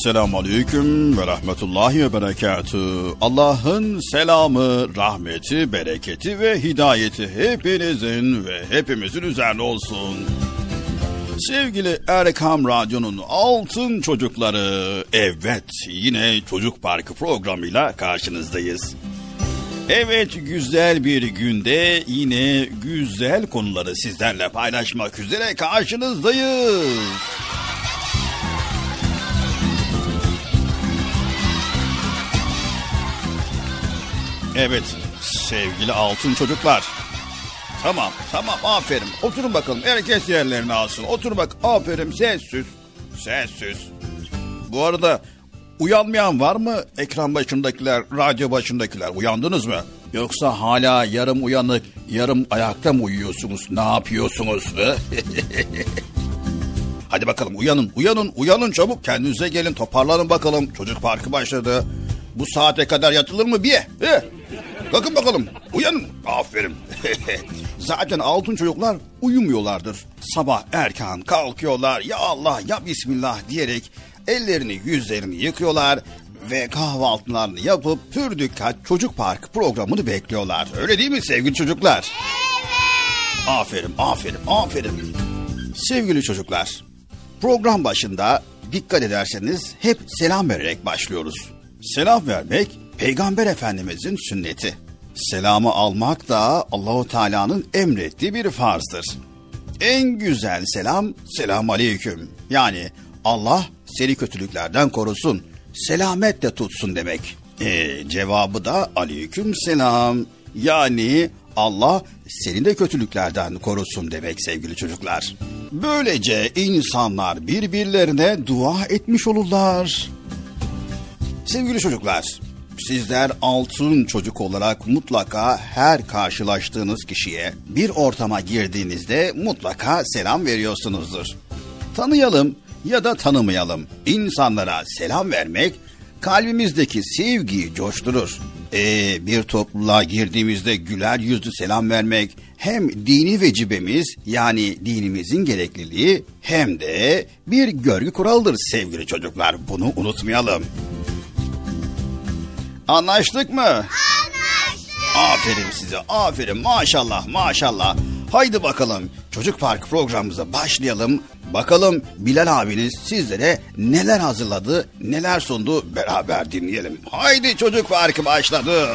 Esselamu Aleyküm ve Rahmetullahi ve Berekatü. Allah'ın selamı, rahmeti, bereketi ve hidayeti hepinizin ve hepimizin üzerine olsun. Sevgili Erkam Radyo'nun altın çocukları, evet yine Çocuk Parkı programıyla karşınızdayız. Evet güzel bir günde yine güzel konuları sizlerle paylaşmak üzere karşınızdayız. Evet sevgili altın çocuklar. Tamam tamam aferin. Oturun bakalım herkes yerlerini alsın. Otur bak aferin sessiz. Sessiz. Bu arada uyanmayan var mı? Ekran başındakiler, radyo başındakiler uyandınız mı? Yoksa hala yarım uyanık, yarım ayakta mı uyuyorsunuz? Ne yapıyorsunuz? Hadi bakalım uyanın, uyanın, uyanın çabuk. Kendinize gelin, toparlanın bakalım. Çocuk parkı başladı. Bu saate kadar yatılır mı bir? He? Bakın bakalım, uyanın. Aferin. Zaten altın çocuklar uyumuyorlardır. Sabah erken kalkıyorlar. Ya Allah, ya Bismillah diyerek ellerini, yüzlerini yıkıyorlar ve kahvaltılarını yapıp pür dikkat çocuk parkı programını bekliyorlar. Öyle değil mi sevgili çocuklar? Aferin, aferin, aferin. Sevgili çocuklar, program başında dikkat ederseniz hep selam vererek başlıyoruz. Selam vermek Peygamber Efendimizin sünneti. Selamı almak da Allahu Teala'nın emrettiği bir farzdır. En güzel selam selam aleyküm. Yani Allah seni kötülüklerden korusun, selametle tutsun demek. E, cevabı da aleyküm selam. Yani Allah seni de kötülüklerden korusun demek sevgili çocuklar. Böylece insanlar birbirlerine dua etmiş olurlar. Sevgili çocuklar, sizler altın çocuk olarak mutlaka her karşılaştığınız kişiye bir ortama girdiğinizde mutlaka selam veriyorsunuzdur. Tanıyalım ya da tanımayalım. İnsanlara selam vermek kalbimizdeki sevgiyi coşturur. Ee, bir topluluğa girdiğimizde güler yüzlü selam vermek hem dini vecibemiz yani dinimizin gerekliliği hem de bir görgü kuralıdır sevgili çocuklar. Bunu unutmayalım. Anlaştık mı? Anlaştık. Aferin size, aferin. Maşallah, maşallah. Haydi bakalım Çocuk Park programımıza başlayalım. Bakalım Bilal abiniz sizlere neler hazırladı, neler sundu beraber dinleyelim. Haydi Çocuk Parkı başladı.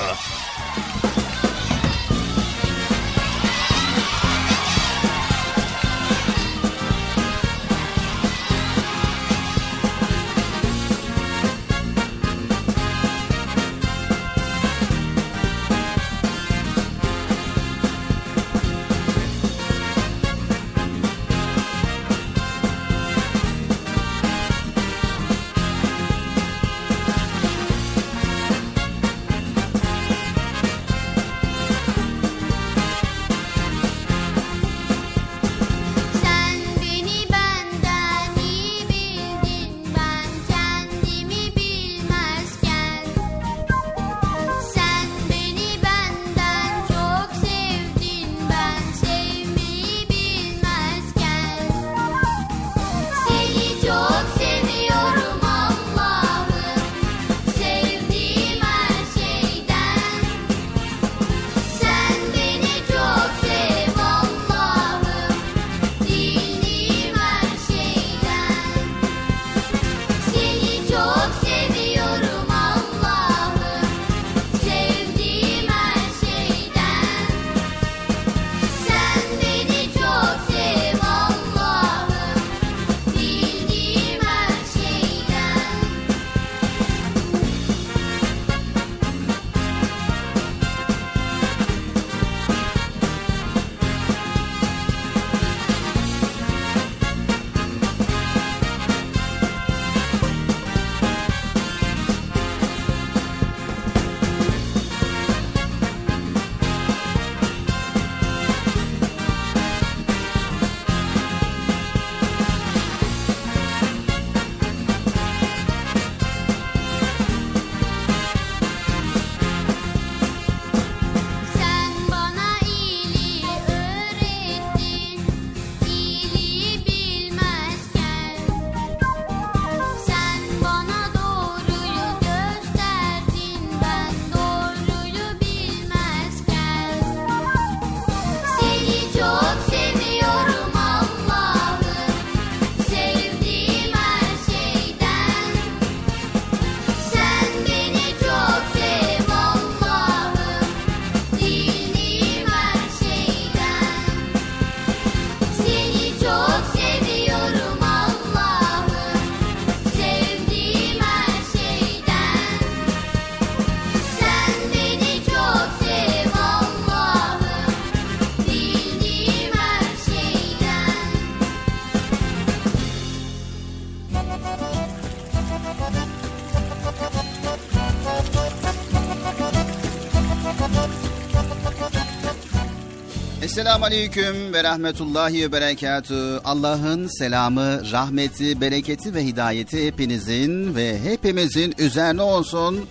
Esselamu Aleyküm ve Rahmetullahi ve Berekatü. Allah'ın selamı, rahmeti, bereketi ve hidayeti hepinizin ve hepimizin üzerine olsun.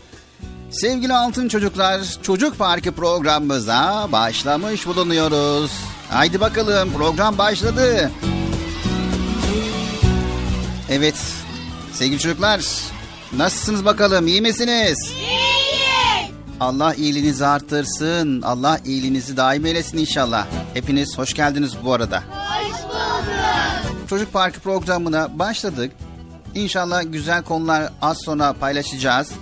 Sevgili altın çocuklar, Çocuk Parkı programımıza başlamış bulunuyoruz. Haydi bakalım program başladı. Evet, sevgili çocuklar, nasılsınız bakalım, iyi misiniz? İyiyiz. Allah iyiliğinizi arttırsın. Allah iyiliğinizi daim eylesin inşallah. Hepiniz hoş geldiniz bu arada. Hoş bulduk. Çocuk Parkı programına başladık. İnşallah güzel konular az sonra paylaşacağız.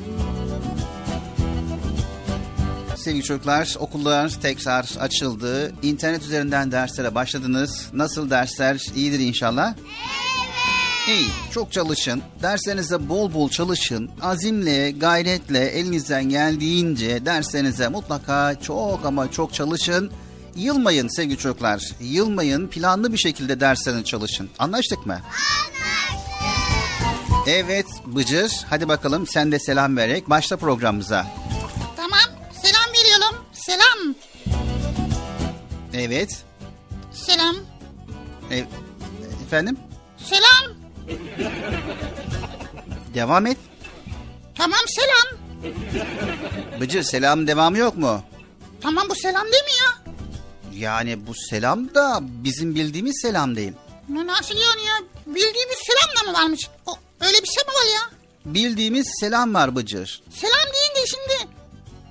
Sevgili çocuklar, okullar tekrar açıldı. İnternet üzerinden derslere başladınız. Nasıl dersler? İyidir inşallah. İyi, çok çalışın. Derslerinize bol bol çalışın. Azimle, gayretle, elinizden geldiğince derslerinize mutlaka çok ama çok çalışın. Yılmayın sevgili çocuklar. Yılmayın, planlı bir şekilde derslerine çalışın. Anlaştık mı? Evet Bıcır, hadi bakalım sen de selam vererek başla programımıza. Tamam. Selam veriyorum. Selam. Evet, Selam. e- efendim Selam. devam et. Tamam selam. Bıcır selam devamı yok mu? Tamam bu selam değil mi ya? Yani bu selam da bizim bildiğimiz selam değil. Ne nasıl yani ya? Bildiğimiz selam da mı varmış? O, öyle bir şey mi var ya? Bildiğimiz selam var Bıcır. Selam deyince şimdi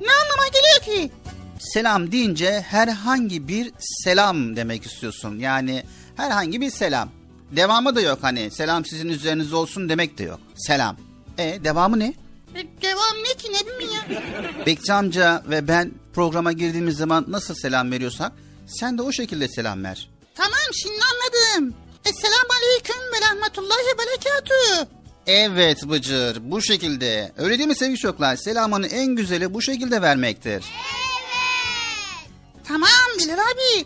ne anlama geliyor ki? Selam deyince herhangi bir selam demek istiyorsun. Yani herhangi bir selam. Devamı da yok hani selam sizin üzerinizde olsun demek de yok. Selam. E devamı ne? E, devam ne ki ne bileyim ya? Bekçi amca ve ben programa girdiğimiz zaman nasıl selam veriyorsak sen de o şekilde selam ver. Tamam şimdi anladım. Esselamu aleyküm ve rahmetullahi ve berekatü. Evet Bıcır bu şekilde. Öyle değil mi sevgili çocuklar? Selamın en güzeli bu şekilde vermektir. Tamam Bilal abi.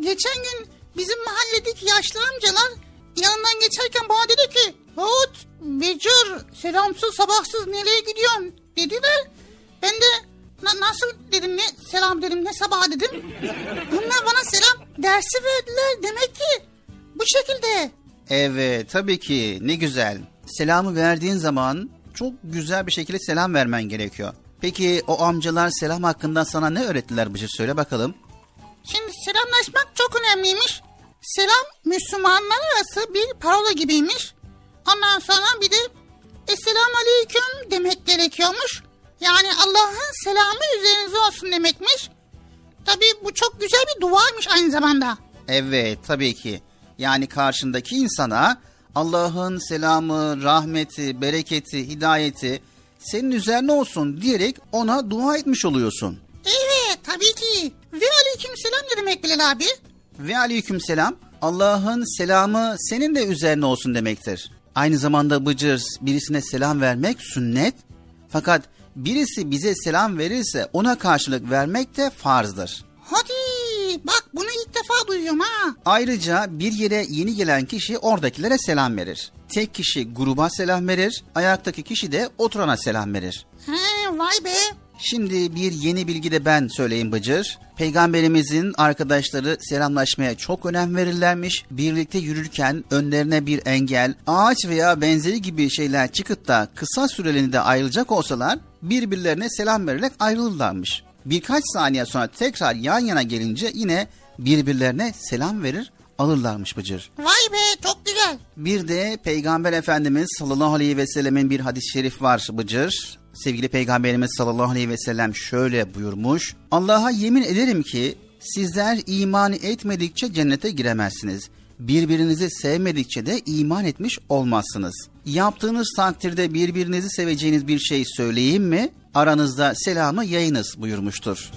Geçen gün bizim mahalledeki yaşlı amcalar yanından geçerken bana dedi ki Hut, Becur, selamsız sabahsız nereye gidiyorsun dediler. Ben de "Na- nasıl dedim ne selam dedim ne sabah dedim. Onlar bana selam dersi verdiler demek ki bu şekilde. Evet tabii ki ne güzel. Selamı verdiğin zaman çok güzel bir şekilde selam vermen gerekiyor. Peki o amcalar selam hakkında sana ne öğrettiler Bıcır söyle bakalım. Şimdi selamlaşmak çok önemliymiş. Selam Müslümanlar arası bir parola gibiymiş. Ondan sonra bir de Esselamu Aleyküm demek gerekiyormuş. Yani Allah'ın selamı üzerinize olsun demekmiş. Tabii bu çok güzel bir duaymış aynı zamanda. Evet tabii ki. Yani karşındaki insana Allah'ın selamı, rahmeti, bereketi, hidayeti senin üzerine olsun diyerek ona dua etmiş oluyorsun. Evet tabii ki. Ve aleyküm selam ne demek Bilal abi? Ve aleyküm selam Allah'ın selamı senin de üzerine olsun demektir. Aynı zamanda Bıcır birisine selam vermek sünnet fakat birisi bize selam verirse ona karşılık vermek de farzdır. Hadi bak bunu ilk defa duyuyorum ha. Ayrıca bir yere yeni gelen kişi oradakilere selam verir. Tek kişi gruba selam verir, ayaktaki kişi de oturana selam verir. He vay be. Şimdi bir yeni bilgi de ben söyleyeyim Bıcır. Peygamberimizin arkadaşları selamlaşmaya çok önem verirlermiş. Birlikte yürürken önlerine bir engel, ağaç veya benzeri gibi şeyler çıkıp da kısa süreliğine de ayrılacak olsalar birbirlerine selam vererek ayrılırlarmış. Birkaç saniye sonra tekrar yan yana gelince yine birbirlerine selam verir alırlarmış Bıcır. Vay be çok güzel. Bir de Peygamber Efendimiz sallallahu aleyhi ve sellemin bir hadis-i şerif var Bıcır. Sevgili Peygamberimiz sallallahu aleyhi ve sellem şöyle buyurmuş. Allah'a yemin ederim ki sizler iman etmedikçe cennete giremezsiniz. Birbirinizi sevmedikçe de iman etmiş olmazsınız. Yaptığınız takdirde birbirinizi seveceğiniz bir şey söyleyeyim mi? Aranızda selamı yayınız buyurmuştur.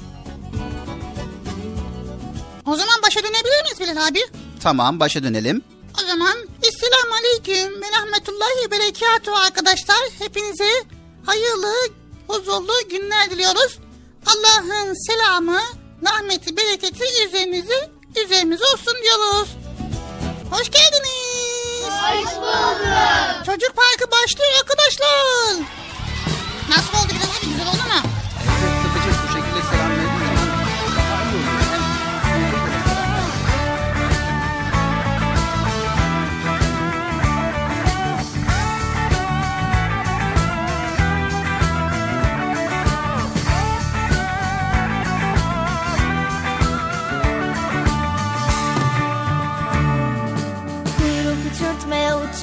O zaman başa dönebilir miyiz Bilal abi? Tamam başa dönelim. O zaman Esselamu Aleyküm ve Rahmetullahi Berekatuhu arkadaşlar. Hepinize hayırlı, huzurlu günler diliyoruz. Allah'ın selamı, rahmeti, bereketi üzerinize, üzerimize olsun diyoruz. Hoş geldiniz. Hoş bulduk. Çocuk parkı başlıyor arkadaşlar. Nasıl oldu Bilal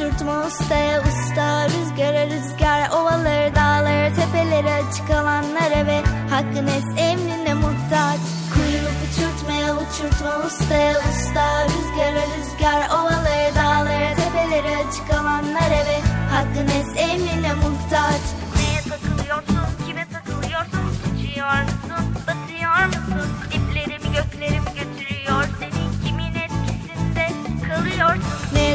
ustaya usta Rüzgara rüzgar ovaları dağları tepeleri açık alanlara ve hakkın es emrine muhtaç. Kuyruk uçurtmaya uçurtma ustaya usta Rüzgara rüzgar ovaları dağları tepeleri açık alanlara ve hakkın es emrine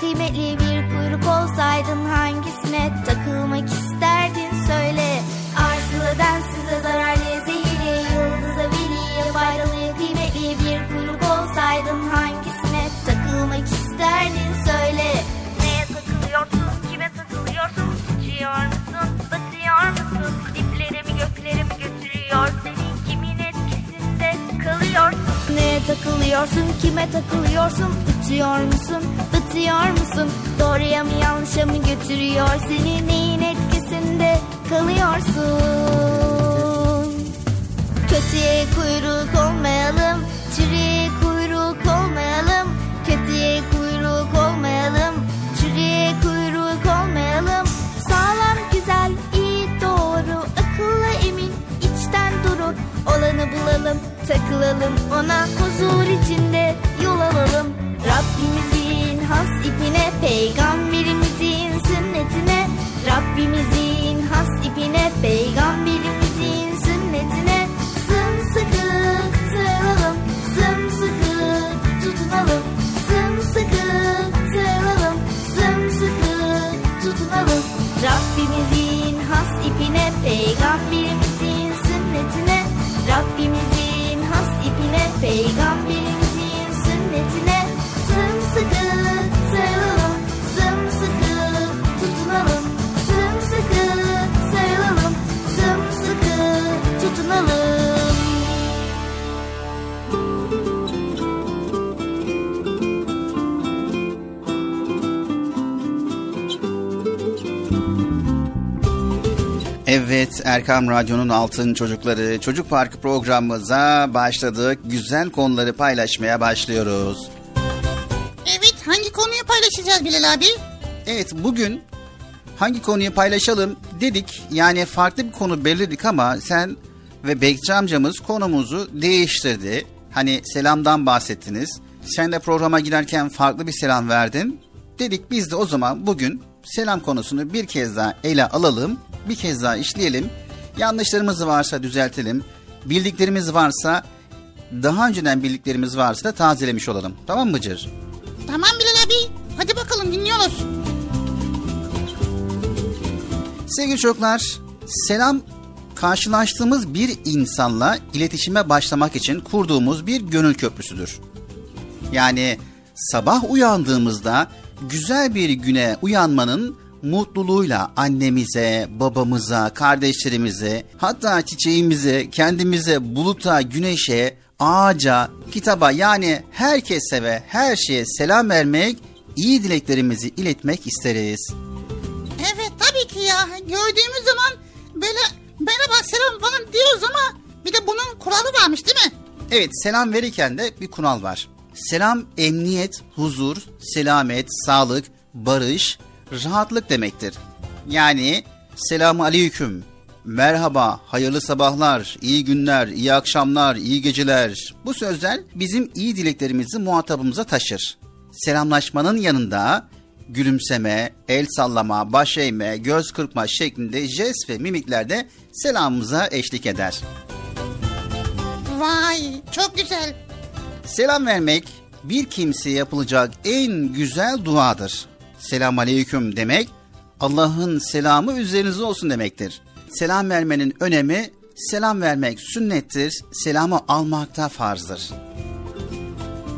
kıymetli Bir kuyruk olsaydın hangisine takılmak isterdin söyle Arsılıdan size zararlı zehirli Yıldıza veliye faydalı kıymetli Bir kuyruk olsaydın hangisine takılmak isterdin söyle Neye takılıyorsun, kime takılıyorsun? Uçuyor musun, batıyor musun? Diplerimi göklerimi götürüyor Senin kimin etkisinde kalıyorsun? Neye takılıyorsun, kime takılıyorsun? Uçuyor musun, batıyor musun? Doğruya mı yanlışa mı götürüyor? Seni neyin etkisinde kalıyorsun? Kötüye kuyruk olmayalım, çürüye kuyruk olmayalım. Kötüye kuyruk olmayalım, çürüye kuyruk olmayalım. Sağlam, güzel, iyi, doğru, akıllı, emin, içten duru. Olanı bulalım, takılalım ona huzur Evet Erkam Radyo'nun Altın Çocukları Çocuk Parkı programımıza başladık. Güzel konuları paylaşmaya başlıyoruz. Evet hangi konuyu paylaşacağız Bilal abi? Evet bugün hangi konuyu paylaşalım dedik. Yani farklı bir konu belirledik ama sen ve Bekçi amcamız konumuzu değiştirdi. Hani selamdan bahsettiniz. Sen de programa girerken farklı bir selam verdin. Dedik biz de o zaman bugün selam konusunu bir kez daha ele alalım. Bir kez daha işleyelim. Yanlışlarımız varsa düzeltelim. Bildiklerimiz varsa daha önceden bildiklerimiz varsa da tazelemiş olalım. Tamam mı Cır? Tamam Bilal abi. Hadi bakalım dinliyoruz. Sevgili çocuklar, selam karşılaştığımız bir insanla iletişime başlamak için kurduğumuz bir gönül köprüsüdür. Yani sabah uyandığımızda güzel bir güne uyanmanın mutluluğuyla annemize, babamıza, kardeşlerimize, hatta çiçeğimize, kendimize, buluta, güneşe, ağaca, kitaba yani herkese ve her şeye selam vermek, iyi dileklerimizi iletmek isteriz. Evet tabii ki ya. Gördüğümüz zaman böyle merhaba selam falan diyoruz ama bir de bunun kuralı varmış değil mi? Evet selam verirken de bir kural var. Selam emniyet, huzur, selamet, sağlık, barış, rahatlık demektir. Yani selamu aleyküm, merhaba, hayırlı sabahlar, iyi günler, iyi akşamlar, iyi geceler. Bu sözler bizim iyi dileklerimizi muhatabımıza taşır. Selamlaşmanın yanında gülümseme, el sallama, baş eğme, göz kırpma şeklinde jest ve mimiklerde selamımıza eşlik eder. Vay çok güzel. Selam vermek bir kimseye yapılacak en güzel duadır. Selam aleyküm demek Allah'ın selamı üzerinize olsun demektir. Selam vermenin önemi selam vermek sünnettir, selamı almakta farzdır.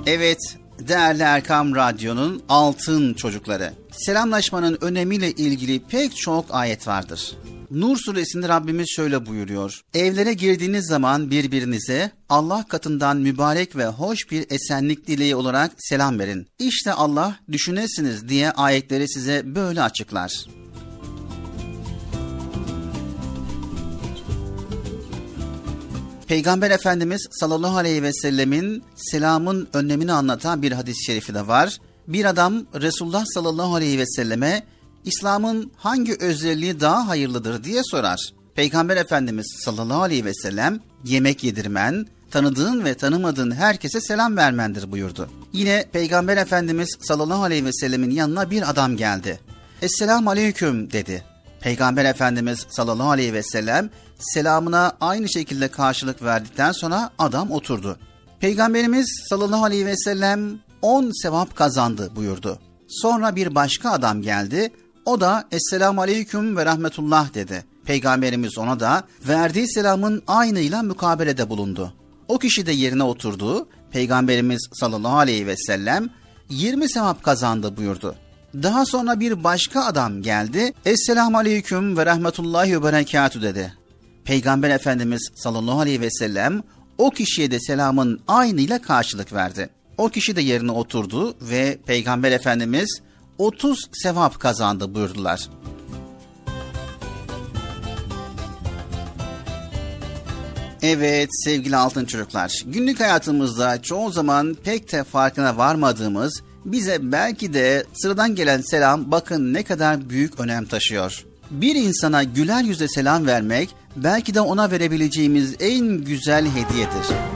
Evet, değerli Erkam Radyo'nun altın çocukları. Selamlaşmanın önemiyle ilgili pek çok ayet vardır. Nur suresinde Rabbimiz şöyle buyuruyor. Evlere girdiğiniz zaman birbirinize Allah katından mübarek ve hoş bir esenlik dileği olarak selam verin. İşte Allah düşünesiniz diye ayetleri size böyle açıklar. Peygamber Efendimiz sallallahu aleyhi ve sellemin selamın önlemini anlatan bir hadis-i şerifi de var. Bir adam Resulullah sallallahu aleyhi ve selleme İslam'ın hangi özelliği daha hayırlıdır diye sorar. Peygamber Efendimiz sallallahu aleyhi ve sellem yemek yedirmen, tanıdığın ve tanımadığın herkese selam vermendir buyurdu. Yine Peygamber Efendimiz sallallahu aleyhi ve sellemin yanına bir adam geldi. Esselamu aleyküm dedi. Peygamber Efendimiz sallallahu aleyhi ve sellem selamına aynı şekilde karşılık verdikten sonra adam oturdu. Peygamberimiz sallallahu aleyhi ve sellem 10 sevap kazandı buyurdu. Sonra bir başka adam geldi. O da Esselamu Aleyküm ve Rahmetullah dedi. Peygamberimiz ona da verdiği selamın aynıyla mukabelede bulundu. O kişi de yerine oturdu. Peygamberimiz sallallahu aleyhi ve sellem 20 sevap kazandı buyurdu. Daha sonra bir başka adam geldi. Esselamu Aleyküm ve Rahmetullahi ve Berekatü dedi. Peygamber Efendimiz sallallahu aleyhi ve sellem o kişiye de selamın aynıyla karşılık verdi. O kişi de yerine oturdu ve Peygamber Efendimiz 30 sevap kazandı buyurdular. Evet sevgili altın çocuklar, günlük hayatımızda çoğu zaman pek de farkına varmadığımız, bize belki de sıradan gelen selam bakın ne kadar büyük önem taşıyor. Bir insana güler yüzle selam vermek belki de ona verebileceğimiz en güzel hediyedir.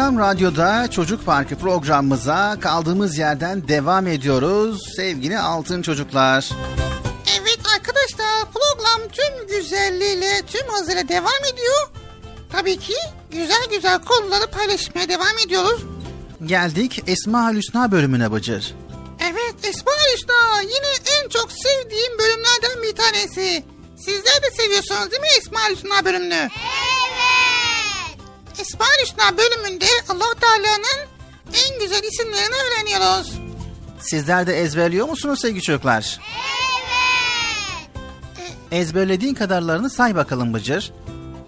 Erkam Radyo'da Çocuk Parkı programımıza kaldığımız yerden devam ediyoruz sevgili altın çocuklar. Evet arkadaşlar program tüm güzelliğiyle tüm hızıyla devam ediyor. Tabii ki güzel güzel konuları paylaşmaya devam ediyoruz. Geldik Esma Hüsna bölümüne Bıcır. Evet Esma Hüsna yine en çok sevdiğim bölümlerden bir tanesi. Sizler de seviyorsunuz değil mi Esma Hüsna bölümünü? Evet. Esma Hüsna bölümünde allah Teala'nın en güzel isimlerini öğreniyoruz. Sizler de ezberliyor musunuz sevgili çocuklar? Evet. Ezberlediğin kadarlarını say bakalım Bıcır.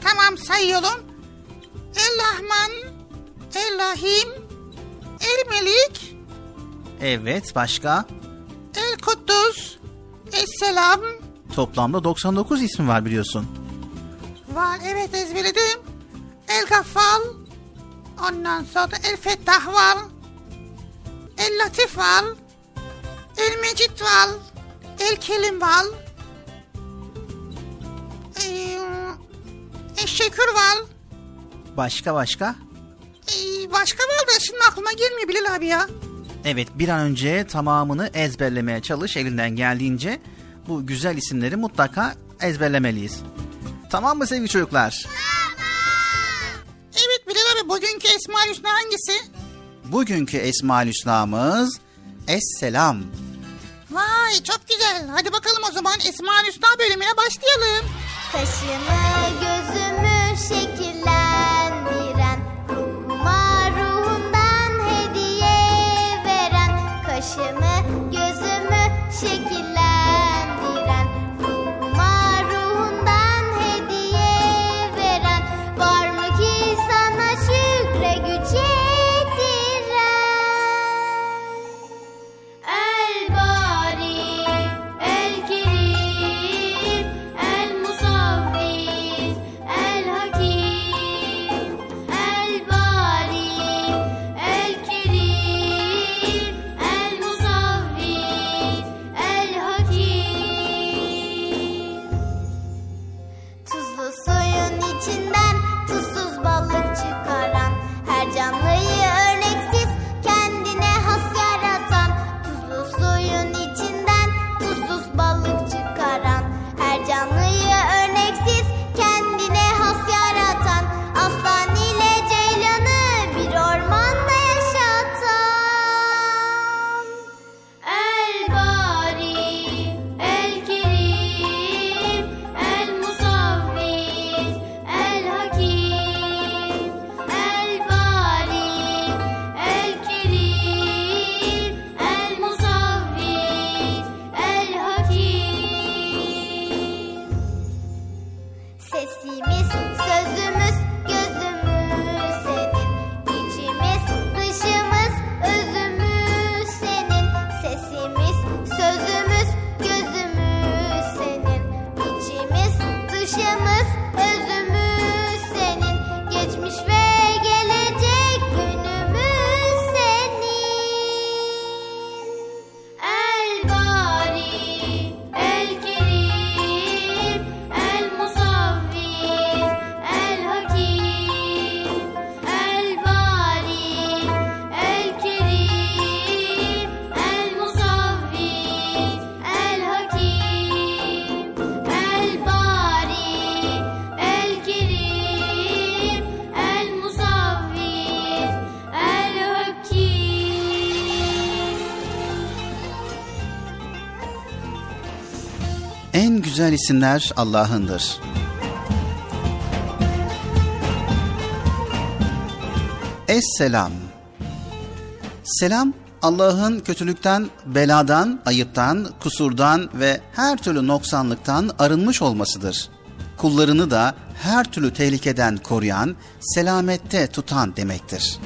Tamam sayıyorum. El-Rahman, El-Rahim, El-Melik, Evet başka? El-Kuddus, Es-Selam. Toplamda 99 ismi var biliyorsun. Var evet ezberledim. El-Gaffal. Ondan sonra El-Fettah var. El-Latif var. El-Mecid var. El-Kelim var. Ee, El-Şekür var. Başka başka? Ee, başka var da şimdi aklıma gelmiyor Bilal abi ya. Evet bir an önce tamamını ezberlemeye çalış elinden geldiğince bu güzel isimleri mutlaka ezberlemeliyiz. Tamam mı sevgili çocuklar? Evet Bilal abi bugünkü Esma Hüsna hangisi? Bugünkü Esma Hüsna'mız Esselam. Vay çok güzel. Hadi bakalım o zaman Esma Hüsna bölümüne başlayalım. Kaşımı gözümü şekillendiren Ruhuma ruhundan hediye veren Kaşımı gözümü şekillendiren güzel isimler Allah'ındır. Es-selam. Selam Allah'ın kötülükten, beladan, ayıptan, kusurdan ve her türlü noksanlıktan arınmış olmasıdır. Kullarını da her türlü tehlikeden koruyan, selamette tutan demektir.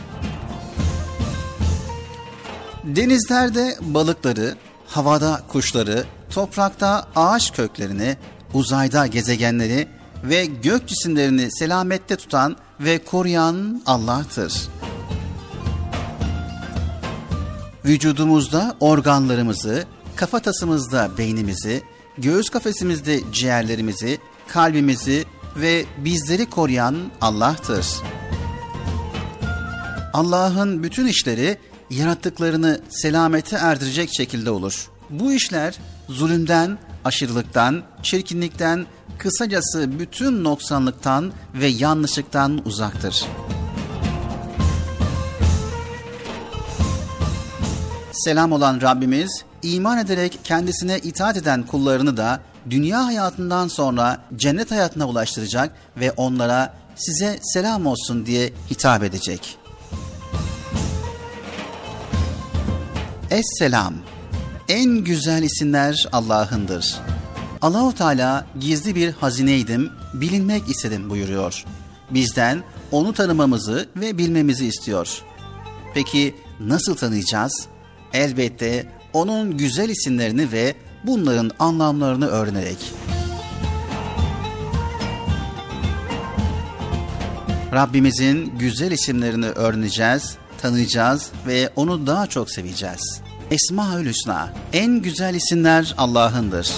Denizlerde balıkları, havada kuşları, toprakta ağaç köklerini, uzayda gezegenleri ve gök cisimlerini selamette tutan ve koruyan Allah'tır. Vücudumuzda organlarımızı, kafatasımızda beynimizi, göğüs kafesimizde ciğerlerimizi, kalbimizi ve bizleri koruyan Allah'tır. Allah'ın bütün işleri yarattıklarını selamete erdirecek şekilde olur. Bu işler zulümden, aşırılıktan, çirkinlikten, kısacası bütün noksanlıktan ve yanlışlıktan uzaktır. Selam olan Rabbimiz iman ederek kendisine itaat eden kullarını da dünya hayatından sonra cennet hayatına ulaştıracak ve onlara size selam olsun diye hitap edecek. Es-selam. En güzel isimler Allah'ındır. Allahu Teala gizli bir hazineydim, bilinmek istedim buyuruyor. Bizden onu tanımamızı ve bilmemizi istiyor. Peki nasıl tanıyacağız? Elbette onun güzel isimlerini ve bunların anlamlarını öğrenerek. Rabbimizin güzel isimlerini öğreneceğiz, tanıyacağız ve onu daha çok seveceğiz. Esmaül Hüsna, en güzel isimler Allah'ındır.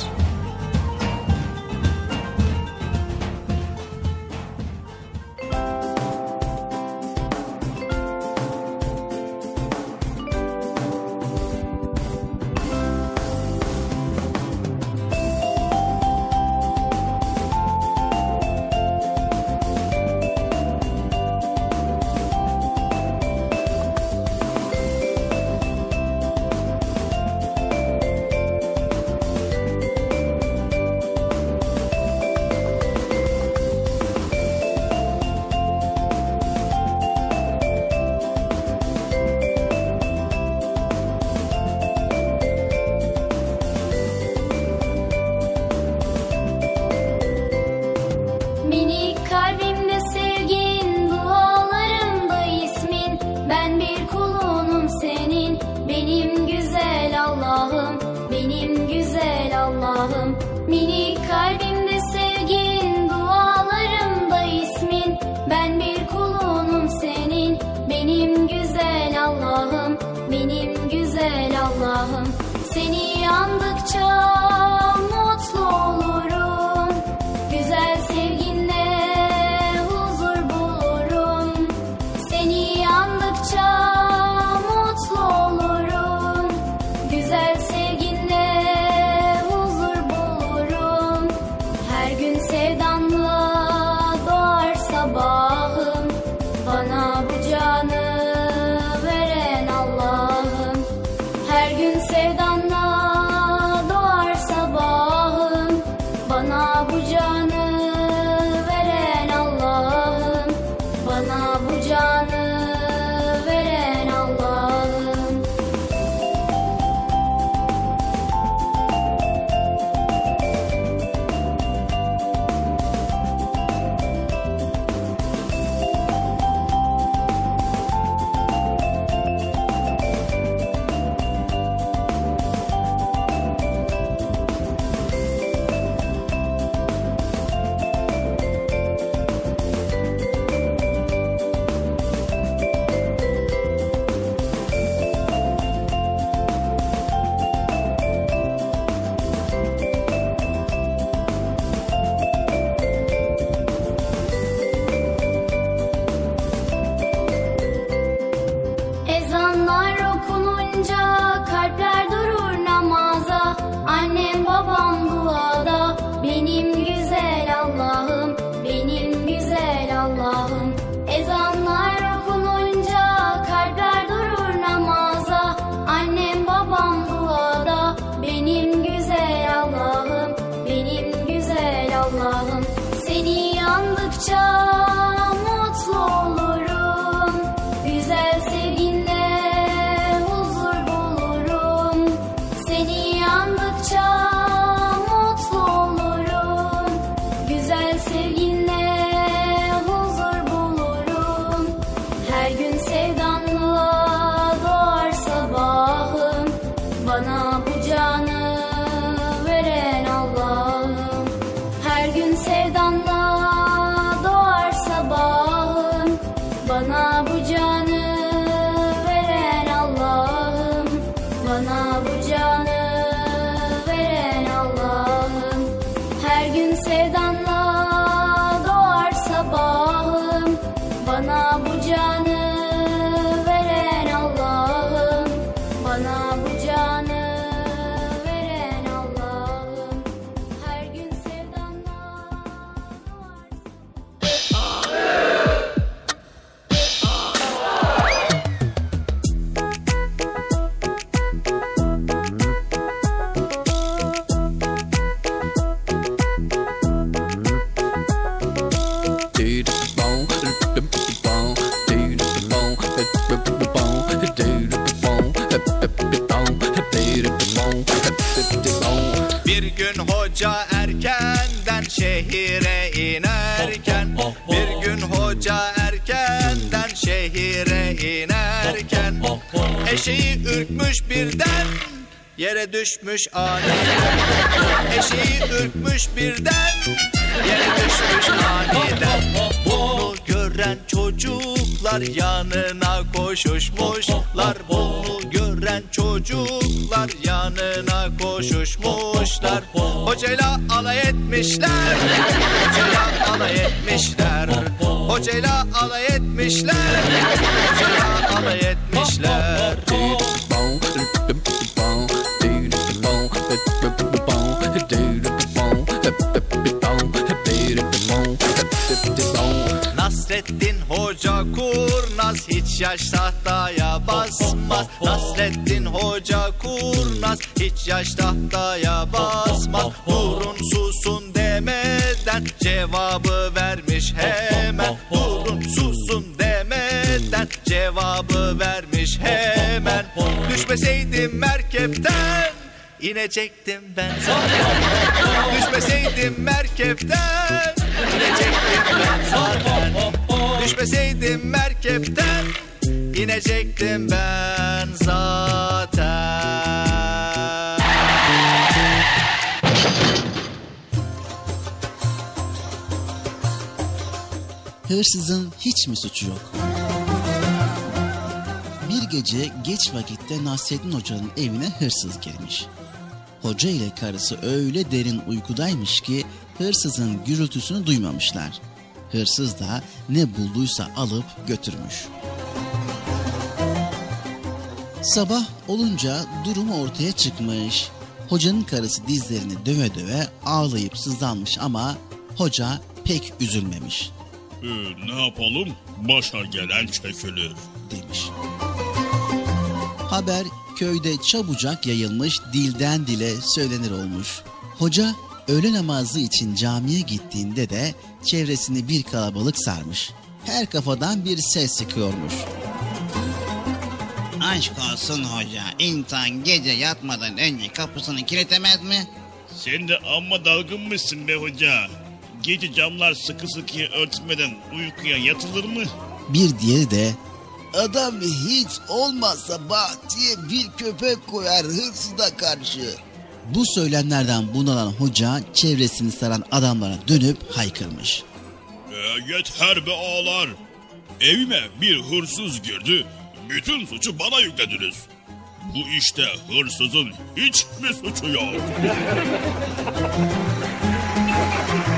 Yere düşmüş aniden Eşeği ürkmüş birden Yere düşmüş aniden. Bunu gören çocuklar yanına koşuşmuşlar. Bunu gören çocuklar yanına koşuşmuşlar. Hocayla alay etmişler Hocayla alay etmişler. Hocayla alay etmişler yaş tahtaya basmaz Nasrettin Hoca kurnaz. Hiç yaş tahtaya basmaz Durun susun demeden cevabı vermiş hemen. Durun susun demeden cevabı vermiş hemen. Düşmeseydim merkepten inecektim ben. Düşmeseydim merkepten inecektim ben. Zaten Düşmeseydim ben zaten Hırsızın hiç mi suçu yok? Bir gece geç vakitte Nasrettin Hoca'nın evine hırsız girmiş. Hoca ile karısı öyle derin uykudaymış ki hırsızın gürültüsünü duymamışlar. Hırsız da ne bulduysa alıp götürmüş. Sabah olunca durum ortaya çıkmış. Hocanın karısı dizlerini döve döve ağlayıp sızlanmış ama hoca pek üzülmemiş Ee, ne yapalım? Başa gelen çekilir. demiş. Haber köyde çabucak yayılmış dilden dile söylenir olmuş. Hoca öğle namazı için camiye gittiğinde de çevresini bir kalabalık sarmış. Her kafadan bir ses çıkıyormuş. Aşk olsun hoca. İnsan gece yatmadan önce kapısını kilitlemez mi? Sen de amma dalgınmışsın be hoca. Gece camlar sıkı sıkı örtmeden uykuya yatılır mı? Bir diğeri de Adam hiç olmazsa bahçeye bir köpek koyar hırsıza karşı. bu söylemlerden bunalan hoca çevresini saran adamlara dönüp haykırmış. Ee, yeter be ağalar. Evime bir hırsız girdi. Bütün suçu bana yüklediniz. Bu işte hırsızın hiç mi suçu yok?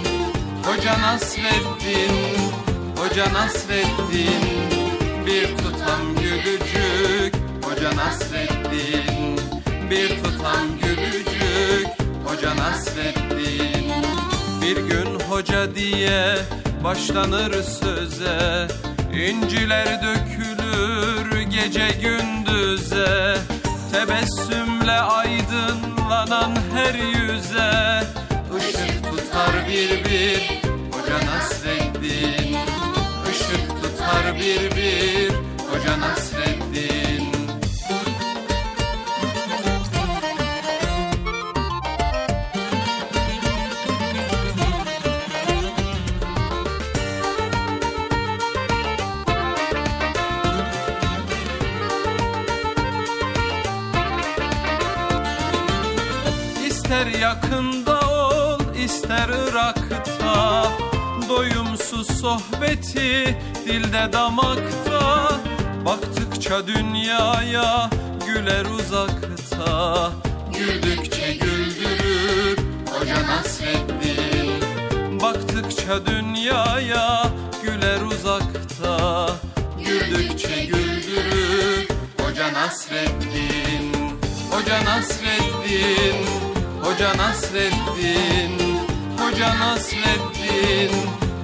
Hoca Nasreddin Hoca Nasreddin Bir tutam gülücük. Hoca Nasreddin Bir tutam gülücük. Hoca Nasreddin Bir gün hoca diye başlanır söze. İnciler dökülür gece gündüze. Tebessümle aydınlanan her yüze bir bir Hoca Nasreddin. Işık tutar bir bir Hoca Nasreddin Sohbeti dilde damakta. Baktıkça dünyaya güler uzakta. Güldükçe güldürür Hoca Nasreddin. Baktıkça dünyaya güler uzakta. Güldükçe güldürür Hoca Nasreddin. Hoca Nasreddin Hoca Nasreddin. Hoca Nasreddin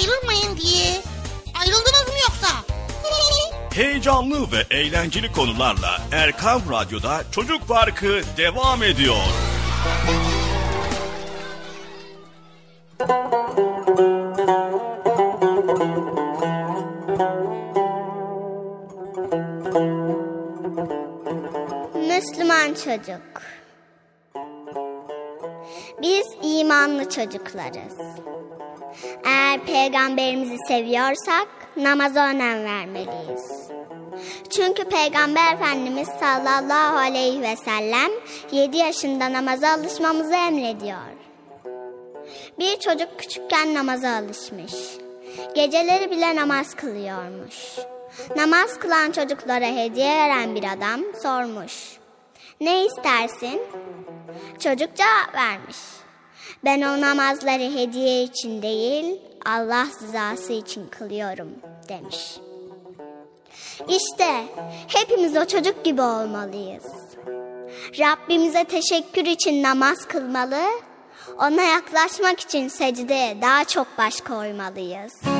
Ayrılmayın diye. Ayrıldınız mı yoksa? Heyecanlı ve eğlenceli konularla Erkan Radyo'da Çocuk Parkı devam ediyor. Müslüman çocuk. Biz imanlı çocuklarız. Eğer peygamberimizi seviyorsak namaza önem vermeliyiz. Çünkü Peygamber Efendimiz sallallahu aleyhi ve sellem 7 yaşında namaza alışmamızı emrediyor. Bir çocuk küçükken namaza alışmış. Geceleri bile namaz kılıyormuş. Namaz kılan çocuklara hediye veren bir adam sormuş. Ne istersin? Çocuk cevap vermiş. Ben o namazları hediye için değil, Allah rızası için kılıyorum demiş. İşte hepimiz o çocuk gibi olmalıyız. Rabbimize teşekkür için namaz kılmalı, ona yaklaşmak için secdeye daha çok baş koymalıyız.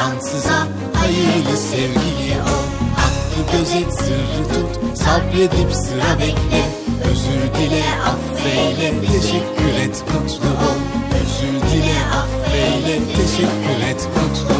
cansıza, hayırlı sevgili ol. Hakkı gözet, sırrı tut, sabredip sıra bekle. Özür dile, affeyle, teşekkür et, mutlu ol. Özür dile, affeyle, teşekkür et, mutlu ol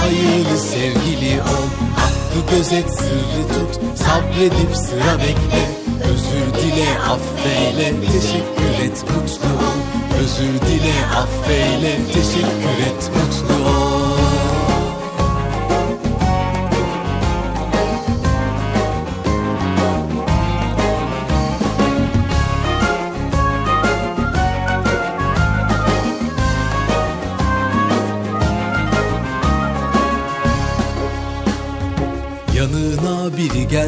hayırlı sevgili ol. Hakkı gözet, sırrı tut. Sabredip sıra bekle. Özür dile, affeyle. Teşekkür et, mutlu ol. Özür dile, affeyle. Teşekkür et, mutlu ol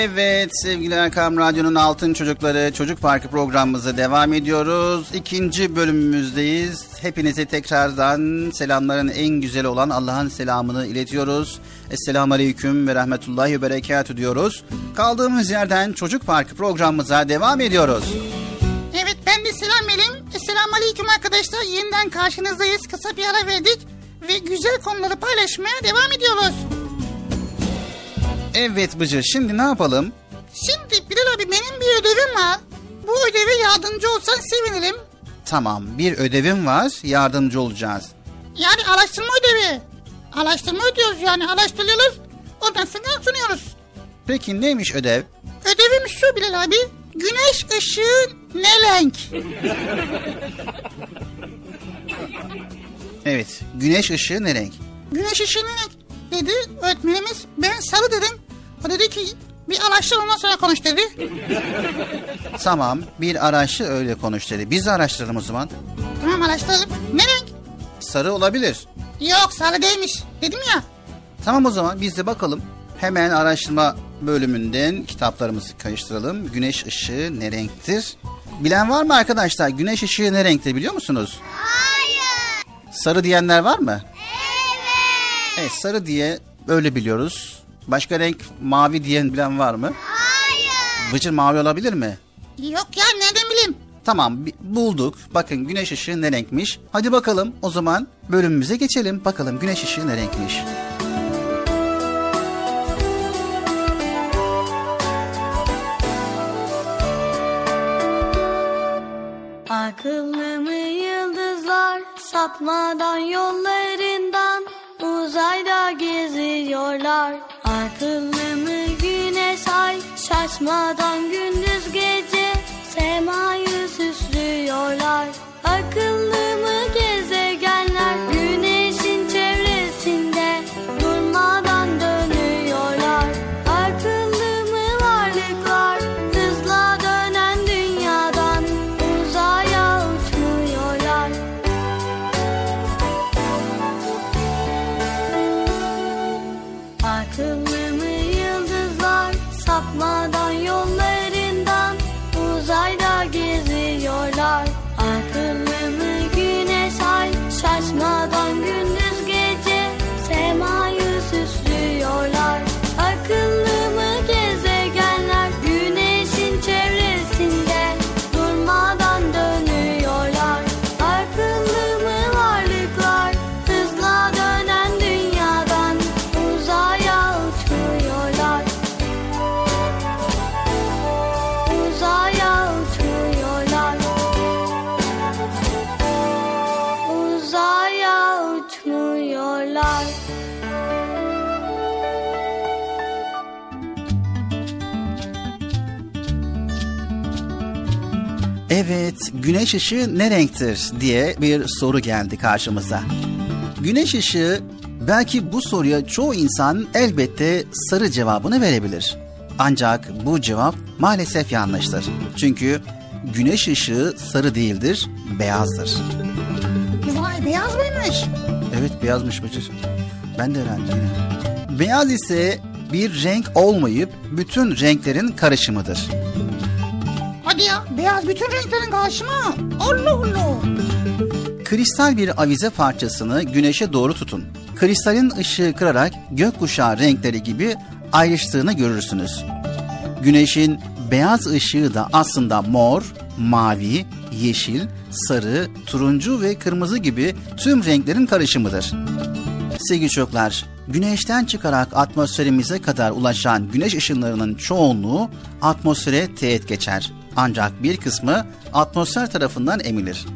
Evet sevgili Erkam Radyo'nun Altın Çocukları Çocuk Parkı programımıza devam ediyoruz. İkinci bölümümüzdeyiz. Hepinize tekrardan selamların en güzeli olan Allah'ın selamını iletiyoruz. Esselamu Aleyküm ve Rahmetullahi ve Berekatü diyoruz. Kaldığımız yerden Çocuk Parkı programımıza devam ediyoruz. Evet ben de selam vereyim. Esselamu Aleyküm arkadaşlar. Yeniden karşınızdayız. Kısa bir ara verdik. Ve güzel konuları paylaşmaya devam ediyoruz. Evet Bıcır şimdi ne yapalım? Şimdi Bilal abi benim bir ödevim var. Bu ödeve yardımcı olsan sevinirim. Tamam bir ödevim var yardımcı olacağız. Yani araştırma ödevi. Araştırma ödüyoruz yani araştırıyoruz. Ondan sonra sunuyoruz. Peki neymiş ödev? Ödevim şu Bilal abi. Güneş ışığı ne renk? Evet güneş ışığı ne renk? Güneş ışığı ne renk? Dedi öğretmenimiz. Ben sarı dedim. O dedi ki bir araştır ondan sonra konuş dedi. Tamam bir araştır öyle konuş dedi. Biz de araştıralım o zaman. Tamam araştıralım. Ne renk? Sarı olabilir. Yok sarı değilmiş. Dedim ya. Tamam o zaman biz de bakalım. Hemen araştırma bölümünden kitaplarımızı karıştıralım. Güneş ışığı ne renktir? Bilen var mı arkadaşlar? Güneş ışığı ne renktir biliyor musunuz? Hayır. Sarı diyenler var mı? Evet sarı diye öyle biliyoruz. Başka renk mavi diyen bilen var mı? Hayır. Bıcır mavi olabilir mi? Yok ya nereden bileyim? Tamam bulduk. Bakın güneş ışığı ne renkmiş? Hadi bakalım o zaman bölümümüze geçelim. Bakalım güneş ışığı ne renkmiş? Akıllı mı yıldızlar sapmadan yollarından uzayda geziyorlar. Akıllı mı güneş ay şaşmadan gündüz gece semayı süslüyorlar. Evet, güneş ışığı ne renktir diye bir soru geldi karşımıza. Güneş ışığı belki bu soruya çoğu insan elbette sarı cevabını verebilir. Ancak bu cevap maalesef yanlıştır. Çünkü güneş ışığı sarı değildir, beyazdır. Vay beyaz mıymış? Evet beyazmış Bıcır. Ben de öğrendim yine. Beyaz ise bir renk olmayıp bütün renklerin karışımıdır. Hadi ya beyaz bütün renklerin karşıma. Allah Allah. Kristal bir avize parçasını güneşe doğru tutun. Kristalin ışığı kırarak gökkuşağı renkleri gibi ayrıştığını görürsünüz. Güneşin beyaz ışığı da aslında mor, mavi, yeşil, sarı, turuncu ve kırmızı gibi tüm renklerin karışımıdır. Sevgili çocuklar, güneşten çıkarak atmosferimize kadar ulaşan güneş ışınlarının çoğunluğu atmosfere teğet geçer. Ancak bir kısmı atmosfer tarafından emilir.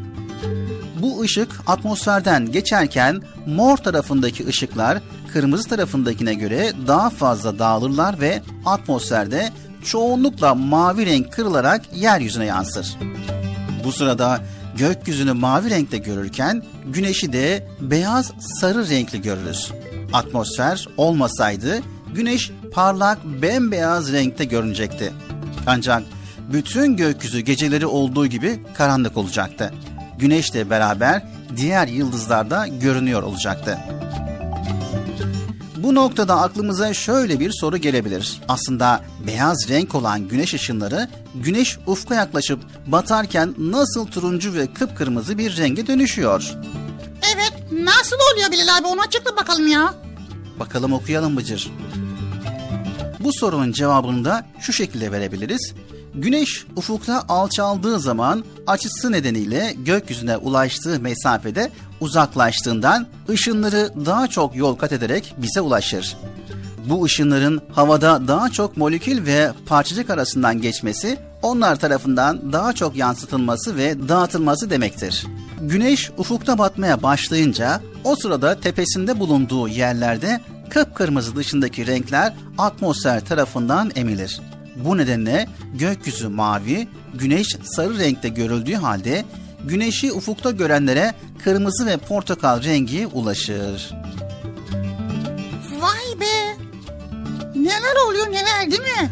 Bu ışık atmosferden geçerken mor tarafındaki ışıklar kırmızı tarafındakine göre daha fazla dağılırlar ve atmosferde çoğunlukla mavi renk kırılarak yeryüzüne yansır. Bu sırada gökyüzünü mavi renkte görürken güneşi de beyaz sarı renkli görürüz. Atmosfer olmasaydı güneş parlak bembeyaz renkte görünecekti. Ancak bütün gökyüzü geceleri olduğu gibi karanlık olacaktı. Güneşle beraber diğer yıldızlar da görünüyor olacaktı. Bu noktada aklımıza şöyle bir soru gelebilir. Aslında beyaz renk olan güneş ışınları güneş ufka yaklaşıp batarken nasıl turuncu ve kıpkırmızı bir renge dönüşüyor? Evet nasıl oluyor Bilal abi onu açıkla bakalım ya. Bakalım okuyalım Bıcır. Bu sorunun cevabını da şu şekilde verebiliriz. Güneş ufukta alçaldığı zaman açısı nedeniyle gökyüzüne ulaştığı mesafede uzaklaştığından ışınları daha çok yol kat ederek bize ulaşır. Bu ışınların havada daha çok molekül ve parçacık arasından geçmesi, onlar tarafından daha çok yansıtılması ve dağıtılması demektir. Güneş ufukta batmaya başlayınca o sırada tepesinde bulunduğu yerlerde kıpkırmızı dışındaki renkler atmosfer tarafından emilir. Bu nedenle gökyüzü mavi, güneş sarı renkte görüldüğü halde güneşi ufukta görenlere kırmızı ve portakal rengi ulaşır. Vay be. Neler oluyor neler değil mi?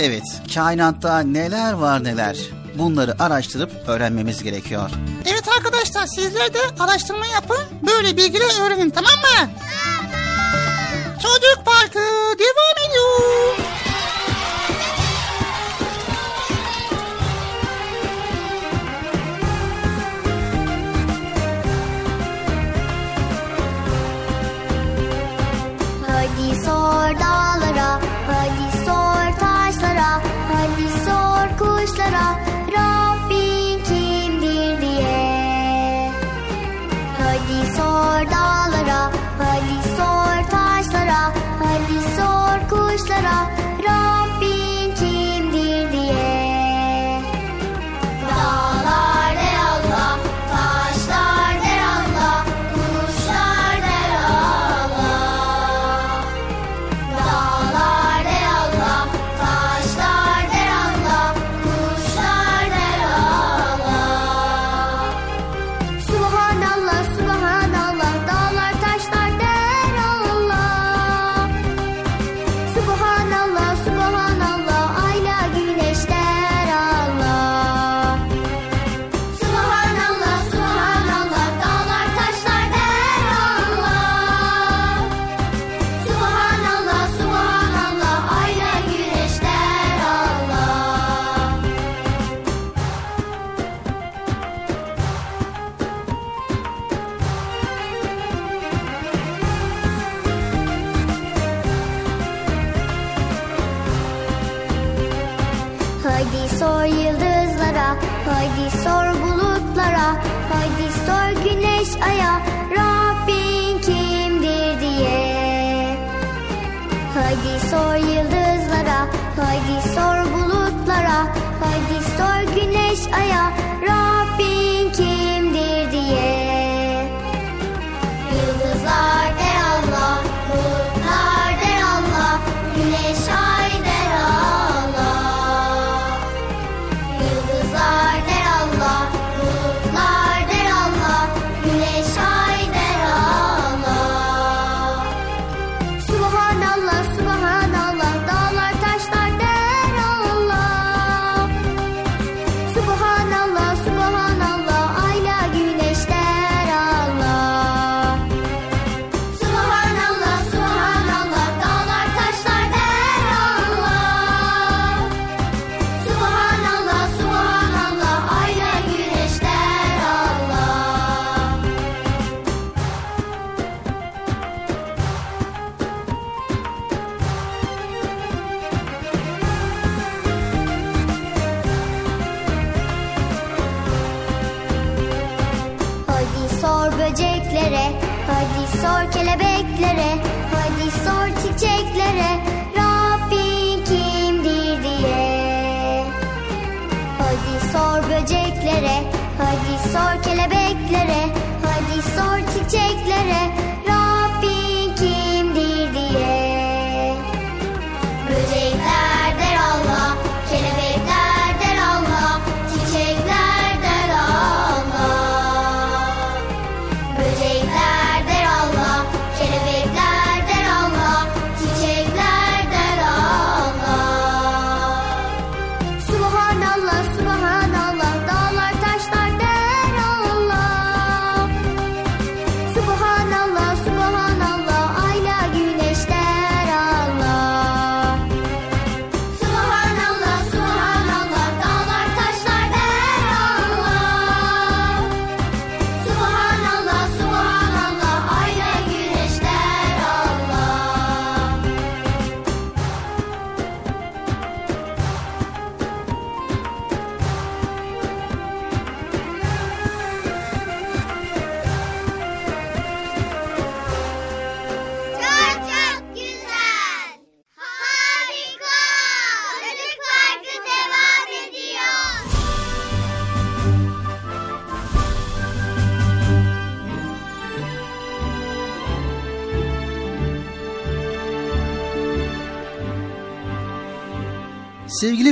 Evet, kainatta neler var neler. Bunları araştırıp öğrenmemiz gerekiyor. Evet arkadaşlar sizler de araştırma yapın. Böyle bilgiler öğrenin tamam mı? Çocuk Parkı devam ediyor. 到了。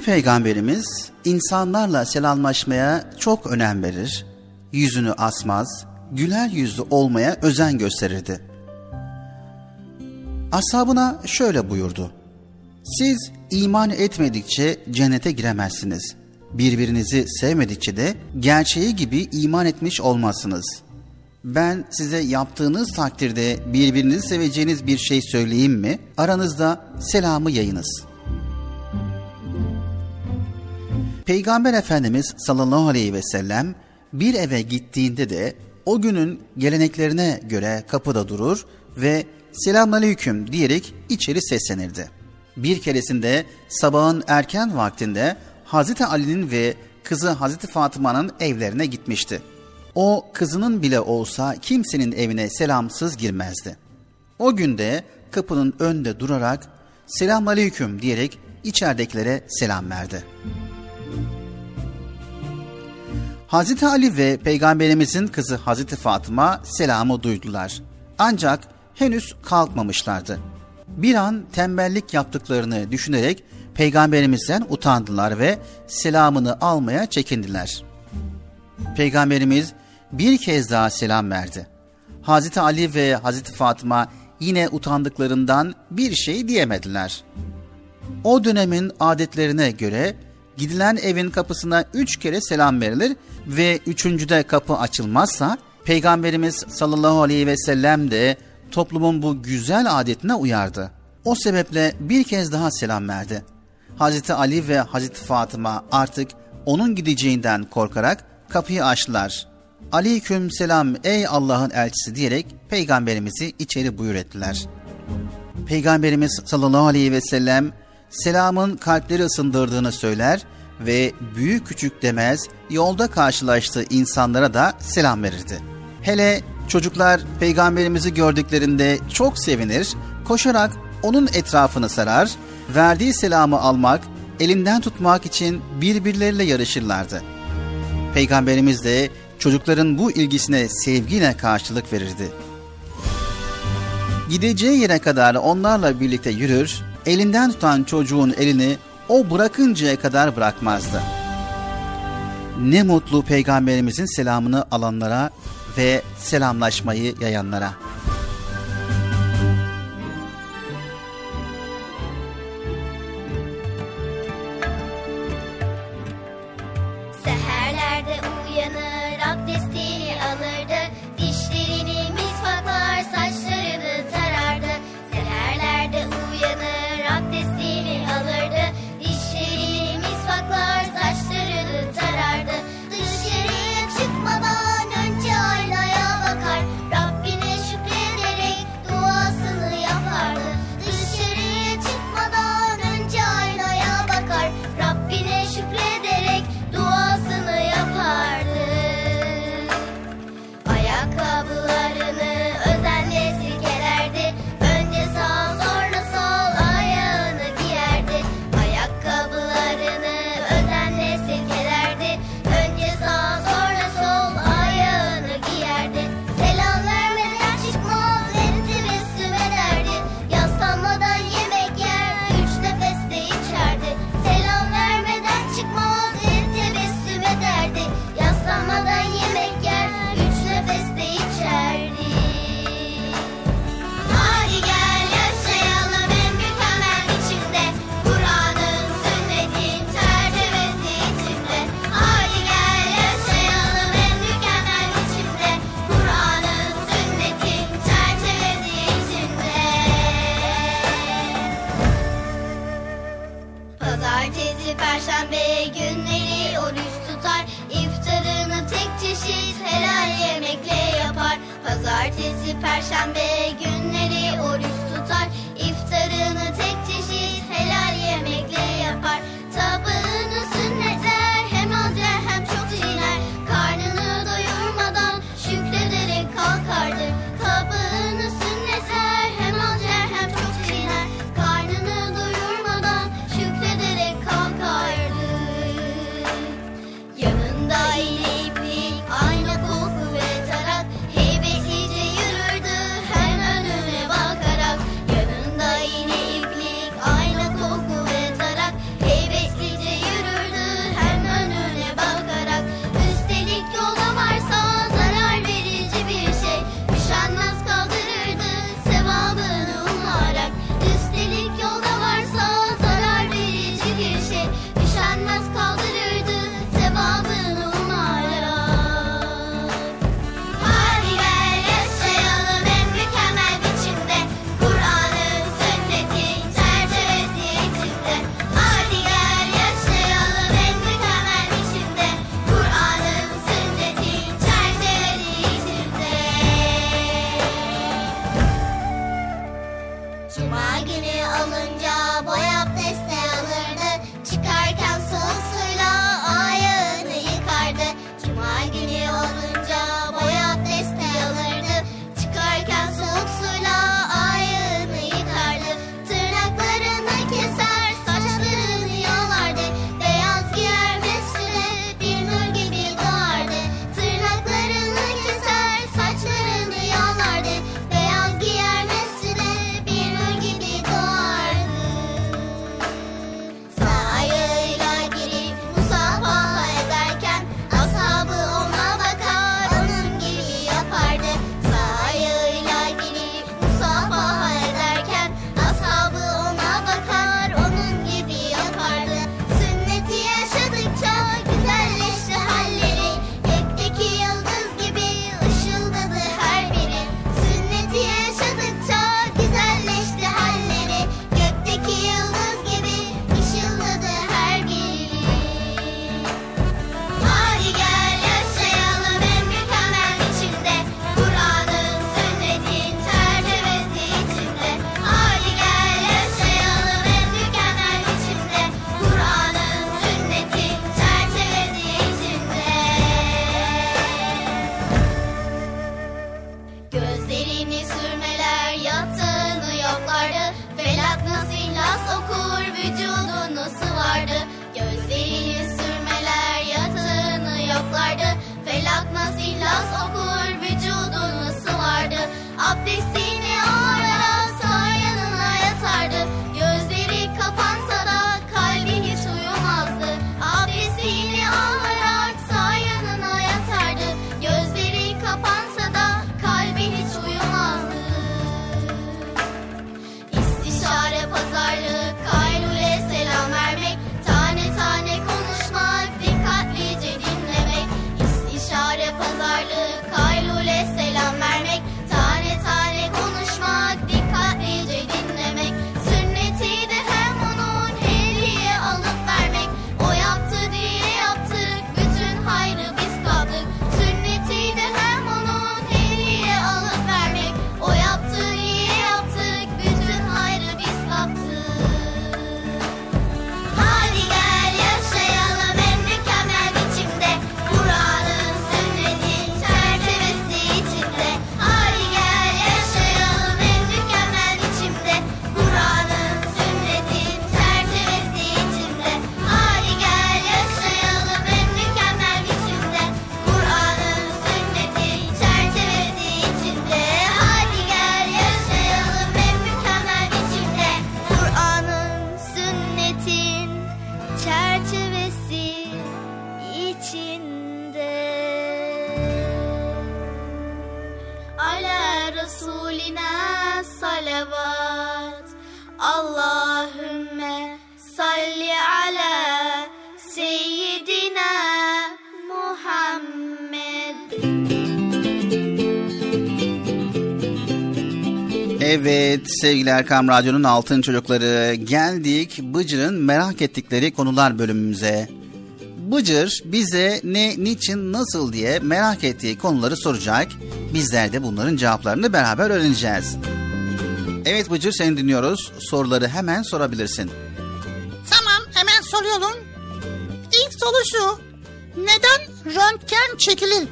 Sevgili peygamberimiz insanlarla selamlaşmaya çok önem verir. Yüzünü asmaz, güler yüzlü olmaya özen gösterirdi. Ashabına şöyle buyurdu. Siz iman etmedikçe cennete giremezsiniz. Birbirinizi sevmedikçe de gerçeği gibi iman etmiş olmazsınız. Ben size yaptığınız takdirde birbirinizi seveceğiniz bir şey söyleyeyim mi? Aranızda selamı yayınız.'' Peygamber Efendimiz sallallahu aleyhi ve sellem bir eve gittiğinde de o günün geleneklerine göre kapıda durur ve selamünaleyküm diyerek içeri seslenirdi. Bir keresinde sabahın erken vaktinde Hazreti Ali'nin ve kızı Hazreti Fatıma'nın evlerine gitmişti. O kızının bile olsa kimsenin evine selamsız girmezdi. O günde kapının önünde durarak selamünaleyküm diyerek içeridekilere selam verdi. Hazreti Ali ve Peygamberimizin kızı Hazreti Fatıma selamı duydular. Ancak henüz kalkmamışlardı. Bir an tembellik yaptıklarını düşünerek Peygamberimizden utandılar ve selamını almaya çekindiler. Peygamberimiz bir kez daha selam verdi. Hazreti Ali ve Hazreti Fatıma yine utandıklarından bir şey diyemediler. O dönemin adetlerine göre gidilen evin kapısına üç kere selam verilir ve üçüncüde kapı açılmazsa Peygamberimiz sallallahu aleyhi ve sellem de toplumun bu güzel adetine uyardı. O sebeple bir kez daha selam verdi. Hazreti Ali ve Hazreti Fatıma artık onun gideceğinden korkarak kapıyı açtılar. Aleyküm selam ey Allah'ın elçisi diyerek peygamberimizi içeri buyur ettiler. Peygamberimiz sallallahu aleyhi ve sellem selamın kalpleri ısındırdığını söyler ve büyük küçük demez yolda karşılaştığı insanlara da selam verirdi. Hele çocuklar peygamberimizi gördüklerinde çok sevinir, koşarak onun etrafını sarar, verdiği selamı almak, elinden tutmak için birbirleriyle yarışırlardı. Peygamberimiz de çocukların bu ilgisine sevgiyle karşılık verirdi. Gideceği yere kadar onlarla birlikte yürür, elinden tutan çocuğun elini o bırakıncaya kadar bırakmazdı. Ne mutlu peygamberimizin selamını alanlara ve selamlaşmayı yayanlara. Sevgili Erkam Radyo'nun Altın Çocukları geldik Bıcır'ın merak ettikleri konular bölümümüze. Bıcır bize ne, niçin, nasıl diye merak ettiği konuları soracak. Bizler de bunların cevaplarını beraber öğreneceğiz. Evet Bıcır seni dinliyoruz. Soruları hemen sorabilirsin. Tamam hemen soruyorum. İlk soru şu. Neden röntgen çekilir?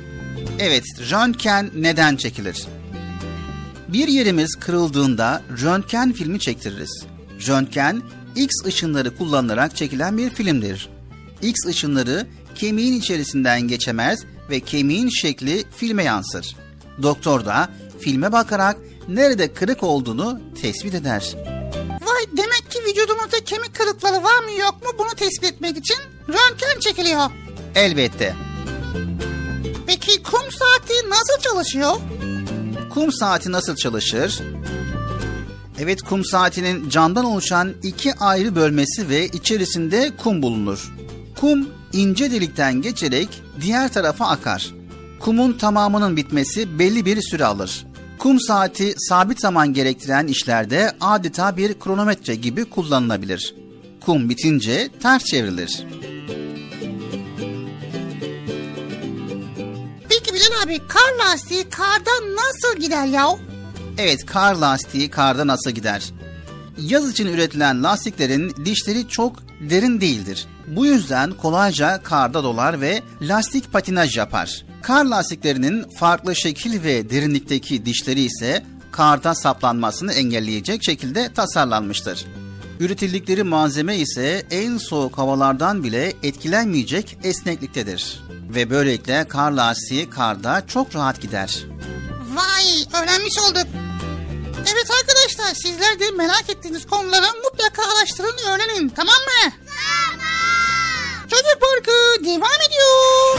Evet, röntgen neden çekilir? Bir yerimiz kırıldığında röntgen filmi çektiririz. Röntgen, X ışınları kullanılarak çekilen bir filmdir. X ışınları kemiğin içerisinden geçemez ve kemiğin şekli filme yansır. Doktor da filme bakarak nerede kırık olduğunu tespit eder. Vay demek ki vücudumuzda kemik kırıkları var mı yok mu bunu tespit etmek için röntgen çekiliyor. Elbette. Peki kum saati nasıl çalışıyor? Kum saati nasıl çalışır? Evet kum saatinin camdan oluşan iki ayrı bölmesi ve içerisinde kum bulunur. Kum ince delikten geçerek diğer tarafa akar. Kumun tamamının bitmesi belli bir süre alır. Kum saati sabit zaman gerektiren işlerde adeta bir kronometre gibi kullanılabilir. Kum bitince ters çevrilir. Bilal abi kar lastiği karda nasıl gider ya? Evet kar lastiği karda nasıl gider? Yaz için üretilen lastiklerin dişleri çok derin değildir. Bu yüzden kolayca karda dolar ve lastik patinaj yapar. Kar lastiklerinin farklı şekil ve derinlikteki dişleri ise karda saplanmasını engelleyecek şekilde tasarlanmıştır. Üretildikleri malzeme ise en soğuk havalardan bile etkilenmeyecek esnekliktedir. Ve böylelikle kar lastiği karda çok rahat gider. Vay öğrenmiş olduk. Evet arkadaşlar sizler de merak ettiğiniz konuları mutlaka araştırın öğrenin tamam mı? Tamam. Çocuk Parkı devam ediyor.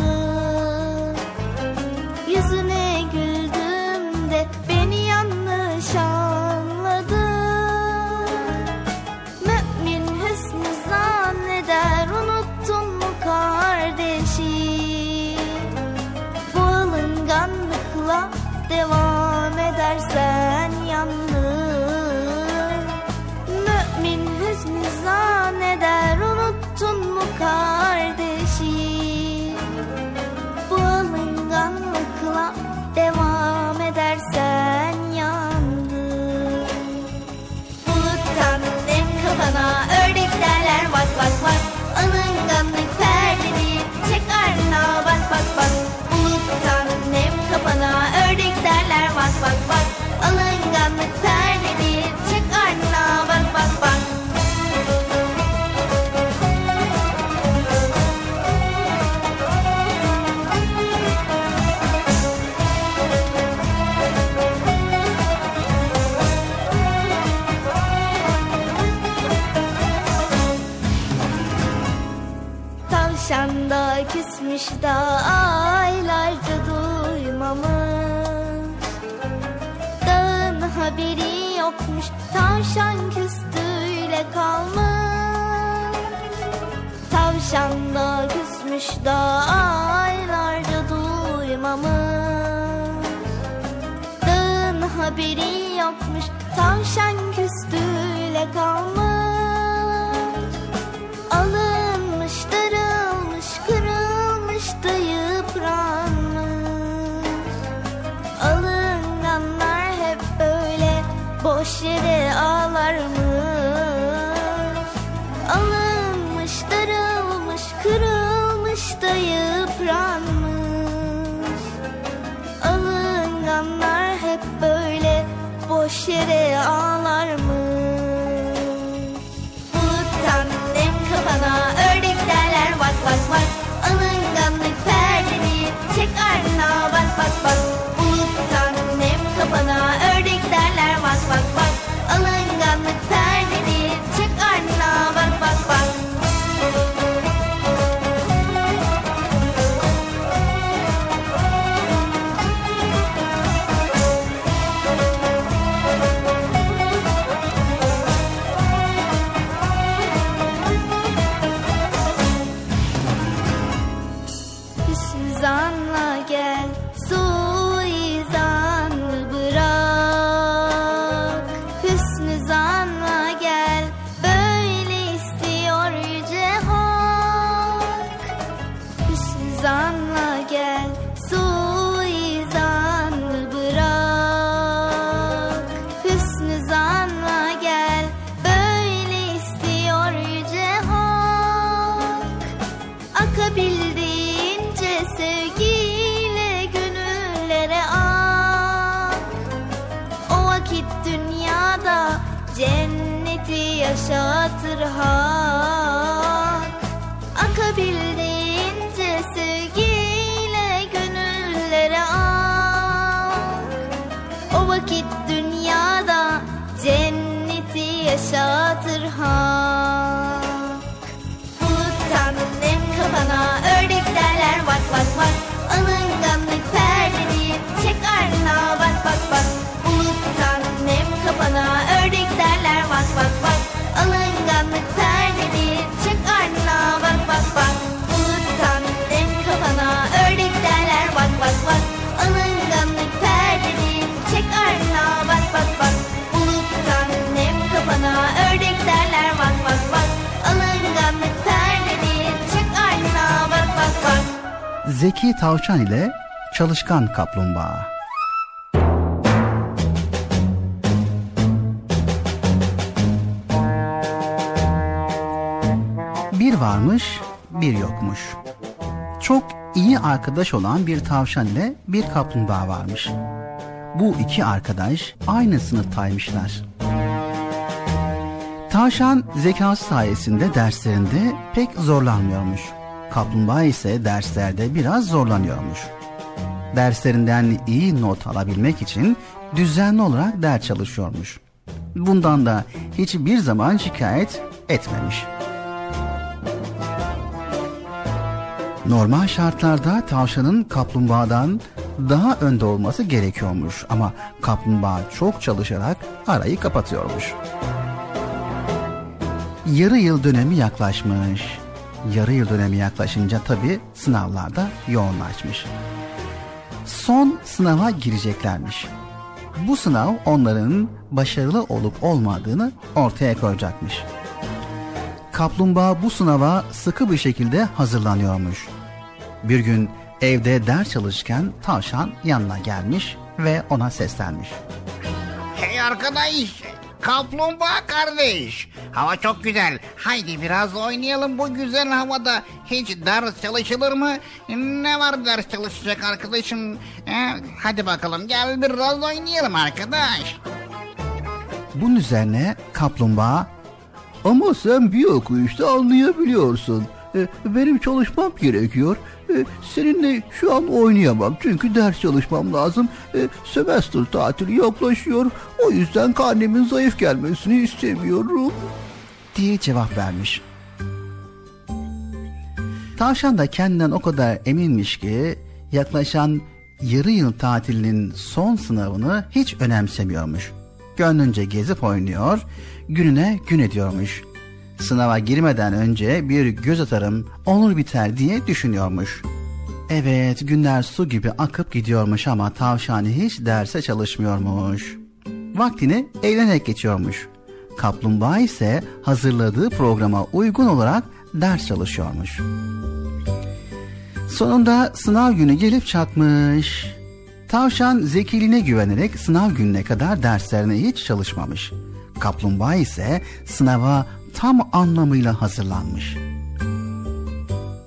devam edersen yalnız Mümin hüsnü zanneder unuttun mu kardeşi? Bu alınganlıkla devam edersen yandın Buluttan nem kafana ördek derler bak bak bak. Alınganlık perdedir çek ardına bak bak bak bak bak. Alınganlık çek ardına bak bak bak. Tavşan da küsmüş da aylarca duymamış haberi yokmuş. Tavşan küstüyle kalmış. Tavşan da küsmüş da aylarca duymamış. Dağın haberi yokmuş. Tavşan küstüyle kalmış. Alınmış, darılmış, kırılmış da yıpranmış Boş yere ağlar mı? Alınmış, darılmış, kırılmış da yıpranmış Alınganlar hep böyle boş yere ağlar mı? Buluttan dem kafana ördek derler bak bak bak Alınganlık perdeni çek ardına bak bak bak Zeki Tavşan ile Çalışkan Kaplumbağa. Bir varmış, bir yokmuş. Çok iyi arkadaş olan bir tavşan ile bir kaplumbağa varmış. Bu iki arkadaş aynı sınıftaymışlar. Tavşan zekası sayesinde derslerinde pek zorlanmıyormuş. Kaplumbağa ise derslerde biraz zorlanıyormuş. Derslerinden iyi not alabilmek için düzenli olarak ders çalışıyormuş. Bundan da hiçbir zaman şikayet etmemiş. Normal şartlarda tavşanın kaplumbağadan daha önde olması gerekiyormuş ama kaplumbağa çok çalışarak arayı kapatıyormuş. Yarı yıl dönemi yaklaşmış. Yarı yıl dönemi yaklaşınca tabi sınavlarda yoğunlaşmış. Son sınava gireceklermiş. Bu sınav onların başarılı olup olmadığını ortaya koyacakmış. Kaplumbağa bu sınava sıkı bir şekilde hazırlanıyormuş. Bir gün evde ders çalışırken tavşan yanına gelmiş ve ona seslenmiş. Hey arkadaş, kaplumbağa kardeş. Hava çok güzel. Haydi biraz oynayalım bu güzel havada. Hiç ders çalışılır mı? Ne var ders çalışacak arkadaşım? He, hadi bakalım gel biraz oynayalım arkadaş. Bunun üzerine kaplumbağa ama sen bir okuyuşta anlayabiliyorsun. E, benim çalışmam gerekiyor. E, seninle şu an oynayamam çünkü ders çalışmam lazım. E, sömestr tatili yaklaşıyor. O yüzden karnemin zayıf gelmesini istemiyorum. Diye cevap vermiş. Tavşan da kendinden o kadar eminmiş ki yaklaşan yarı yıl tatilinin son sınavını hiç önemsemiyormuş. Gönlünce gezip oynuyor, gününe gün ediyormuş. Sınava girmeden önce bir göz atarım, olur biter diye düşünüyormuş. Evet, günler su gibi akıp gidiyormuş ama tavşan hiç derse çalışmıyormuş. Vaktini eğlenerek geçiyormuş. Kaplumbağa ise hazırladığı programa uygun olarak ders çalışıyormuş. Sonunda sınav günü gelip çatmış. Tavşan zekiliğine güvenerek sınav gününe kadar derslerine hiç çalışmamış. Kaplumbağa ise sınava tam anlamıyla hazırlanmış.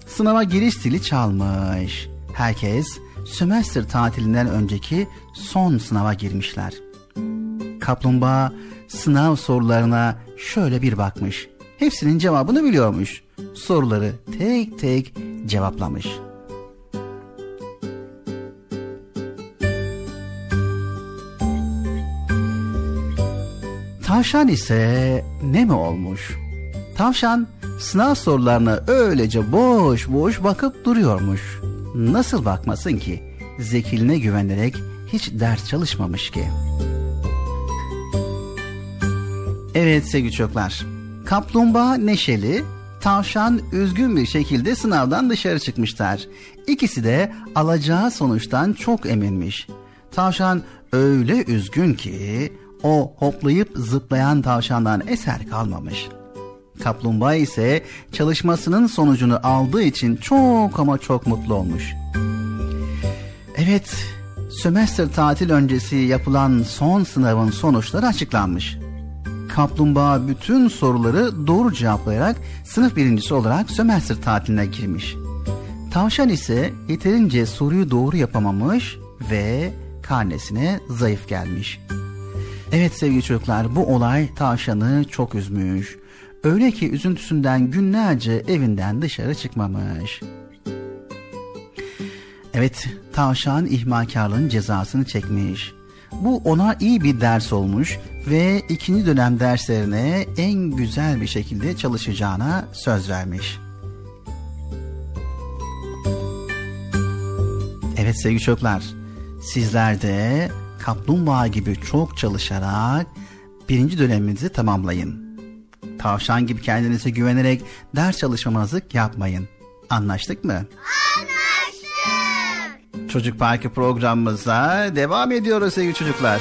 Sınava giriş zili çalmış. Herkes sömestr tatilinden önceki son sınava girmişler. Kaplumbağa sınav sorularına şöyle bir bakmış. Hepsinin cevabını biliyormuş. Soruları tek tek cevaplamış. Tavşan ise ne mi olmuş? Tavşan sınav sorularına öylece boş boş bakıp duruyormuş. Nasıl bakmasın ki? Zekiline güvenerek hiç ders çalışmamış ki. Evet sevgili çocuklar. Kaplumbağa neşeli, tavşan üzgün bir şekilde sınavdan dışarı çıkmışlar. İkisi de alacağı sonuçtan çok eminmiş. Tavşan öyle üzgün ki o hoplayıp zıplayan tavşandan eser kalmamış. Kaplumbağa ise çalışmasının sonucunu aldığı için çok ama çok mutlu olmuş. Evet, sömestr tatil öncesi yapılan son sınavın sonuçları açıklanmış. Kaplumbağa bütün soruları doğru cevaplayarak sınıf birincisi olarak sömestr tatiline girmiş. Tavşan ise yeterince soruyu doğru yapamamış ve karnesine zayıf gelmiş. Evet sevgili çocuklar bu olay tavşanı çok üzmüş. Öyle ki üzüntüsünden günlerce evinden dışarı çıkmamış. Evet tavşan ihmalkarlığın cezasını çekmiş. Bu ona iyi bir ders olmuş ve ikinci dönem derslerine en güzel bir şekilde çalışacağına söz vermiş. Evet sevgili çocuklar, sizler de kaplumbağa gibi çok çalışarak birinci döneminizi tamamlayın. Tavşan gibi kendinize güvenerek ders çalışmamazlık yapmayın. Anlaştık mı? Anlaştık. Çocuk Parkı programımıza devam ediyoruz sevgili çocuklar.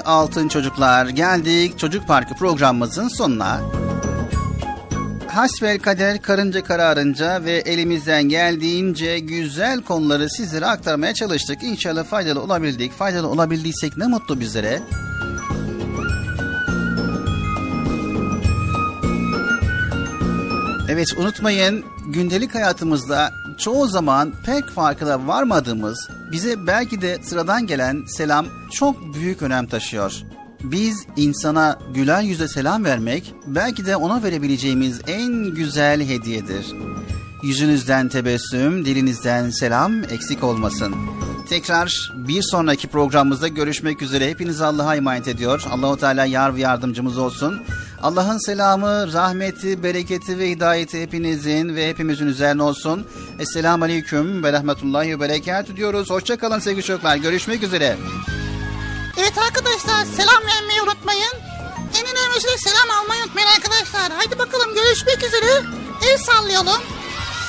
Altın çocuklar geldik Çocuk Parkı programımızın sonuna. Hasbel kader karınca kararınca ve elimizden geldiğince güzel konuları sizlere aktarmaya çalıştık. İnşallah faydalı olabildik. Faydalı olabildiysek ne mutlu bizlere. Evet unutmayın gündelik hayatımızda çoğu zaman pek farkına varmadığımız bize belki de sıradan gelen selam çok büyük önem taşıyor. Biz insana güler yüze selam vermek belki de ona verebileceğimiz en güzel hediyedir. Yüzünüzden tebessüm, dilinizden selam eksik olmasın. Tekrar bir sonraki programımızda görüşmek üzere. Hepinizi Allah'a emanet ediyor. Allahu Teala yar ve yardımcımız olsun. Allah'ın selamı, rahmeti, bereketi ve hidayeti hepinizin ve hepimizin üzerine olsun. Esselamu Aleyküm ve Rahmetullahi ve Berekatü diyoruz. Hoşçakalın sevgili çocuklar. Görüşmek üzere. Evet arkadaşlar selam vermeyi unutmayın. En önemlisi de selam almayı unutmayın arkadaşlar. Haydi bakalım görüşmek üzere. El sallayalım.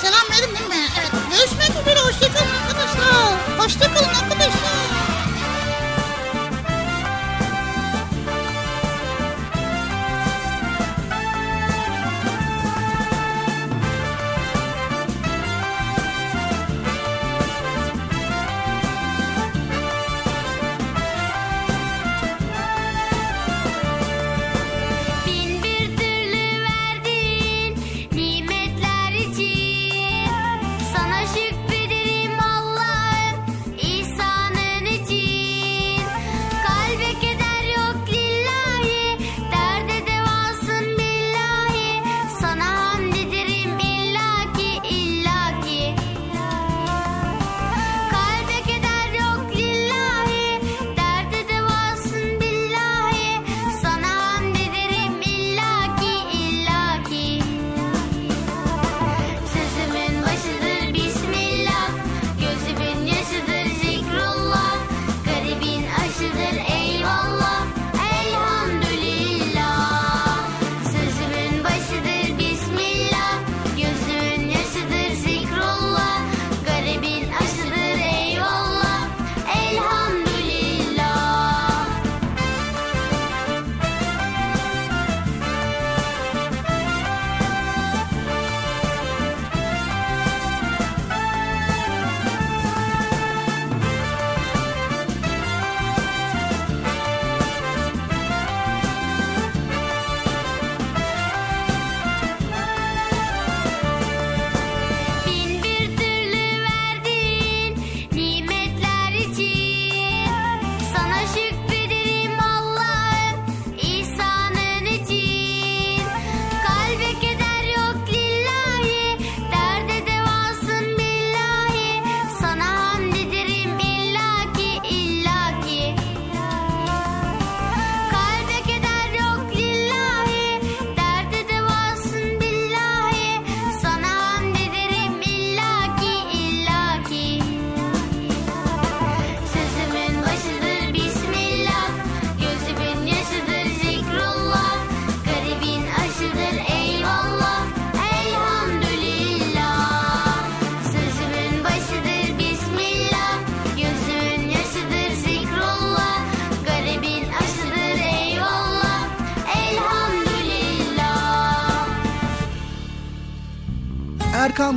Selam verin değil mi? Evet. Görüşmek üzere. Hoşçakalın arkadaşlar. Hoşçakalın arkadaşlar.